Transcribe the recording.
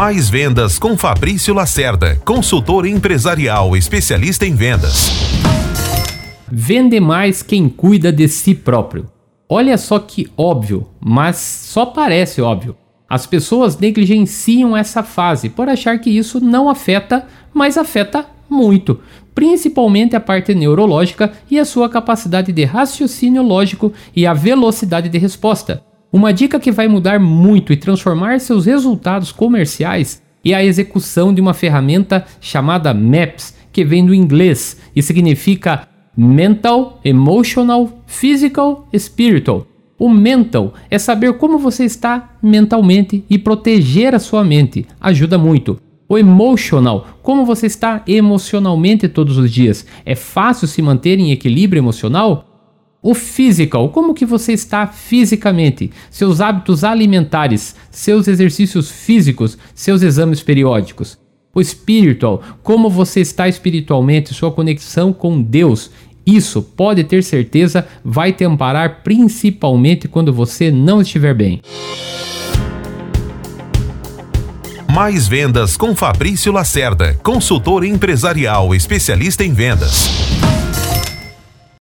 Mais vendas com Fabrício Lacerda, consultor empresarial especialista em vendas. Vende mais quem cuida de si próprio. Olha só que óbvio, mas só parece óbvio. As pessoas negligenciam essa fase por achar que isso não afeta, mas afeta muito, principalmente a parte neurológica e a sua capacidade de raciocínio lógico e a velocidade de resposta. Uma dica que vai mudar muito e transformar seus resultados comerciais é a execução de uma ferramenta chamada MAPS, que vem do inglês e significa Mental, Emotional, Physical, Spiritual. O mental é saber como você está mentalmente e proteger a sua mente. Ajuda muito. O emotional, como você está emocionalmente todos os dias. É fácil se manter em equilíbrio emocional? O physical, como que você está fisicamente, seus hábitos alimentares, seus exercícios físicos, seus exames periódicos. O spiritual, como você está espiritualmente, sua conexão com Deus. Isso, pode ter certeza, vai te amparar principalmente quando você não estiver bem. Mais vendas com Fabrício Lacerda, consultor empresarial especialista em vendas.